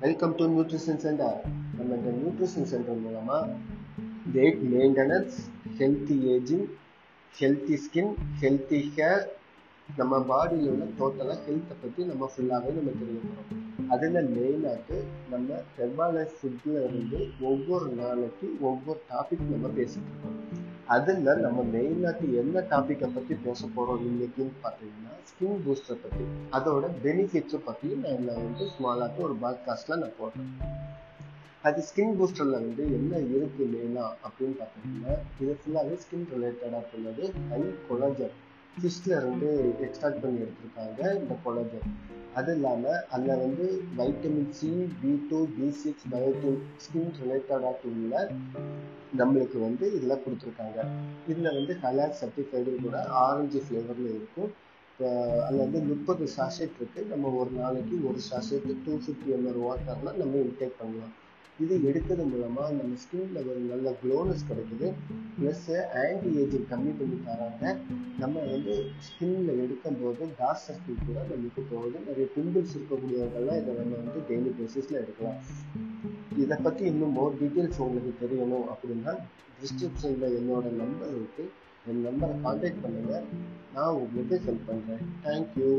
Welcome to nutrition centre நம்ம இந்த nutrition centre மூலமாக weight maintenance healthy ageing healthy skin healthy hair நம்ம பாடியில் உள்ள டோட்டலாக ஹெல்த்தை பற்றி நம்ம ஃபுல்லாகவே நம்ம தெரிஞ்சுக்கிறோம் அதில் மெயினாக நம்ம செவ்வாழை ஃபுட்டில் இருந்து ஒவ்வொரு நாளைக்கு ஒவ்வொரு டாபிக் நம்ம பேசிட்டு இருக்கோம். அதில் நம்ம மெயினாக என்ன டாப்பிக்கை பற்றி பேச போகிறோம் இன்னைக்குன்னு பார்த்தீங்கன்னா ஸ்கின் பூஸ்டர் பற்றி அதோட பெனிஃபிட்ஸை பற்றி நான் வந்து ஸ்மாலாக ஒரு பாட்காஸ்ட்டில் நான் போடுறேன். அது ஸ்கின் பூஸ்டரில் வந்து என்ன இருக்குது மெயினாக அப்படின்னு பார்த்தீங்கன்னா இது ஃபுல்லாகவே ஸ்கின் ரிலேட்டடாக இருக்கிறது ஹை கொலஜன் ஃபிஷ்ல இருந்து எக்ஸ்ட்ராக்ட் பண்ணி எடுத்திருக்காங்க இந்த கொலஜன் அது இல்லாமல் அதில் வந்து vitamin C B two B six biotin skin ரிலேட்டடாக உள்ள நம்மளுக்கு வந்து இதில் கொடுத்துருக்காங்க. இதில் வந்து கலர் சர்டிஃபைடு கூட ஆரஞ்சு ஃப்ளேவரில் இருக்கும். அதில் வந்து முப்பது சாஷெட் இருக்குது நம்ம ஒரு நாளைக்கு ஒரு சாஷேட்டு டூ ஃபிஃப்டி எம்எல் வாட்டர்லாம் நம்ம இன்டேக் பண்ணலாம். இது எடுக்கிறது மூலமாக நம்ம ஸ்கின்ல ஒரு நல்ல க்ளோனஸ் கிடைக்குது. ப்ளஸ் ஆன்டி ஏஜிங் கம்மி பண்ணி தராங்க நம்ம வந்து ஸ்கின்ல எடுக்கும் போது டார்க் சர்க்கிள் கூட நம்மளுக்கு போகுது. நிறைய பிம்பிள்ஸ் இருக்கக்கூடியவர்கள்லாம் இதை நம்ம வந்து டெய்லி பேசிஸில் எடுக்கலாம். இதை பற்றி இன்னும் மோர் டீட்டெயில்ஸ் உங்களுக்கு தெரியணும் அப்படின்னா டிஸ்கிரிப்ஷனில் என்னோட நம்பர் இருக்கு. என் நம்பரை கான்டாக்ட் பண்ணுங்க. நான் உங்களுக்கு ஹெல்ப் பண்ணுறேன் தேங்க்யூ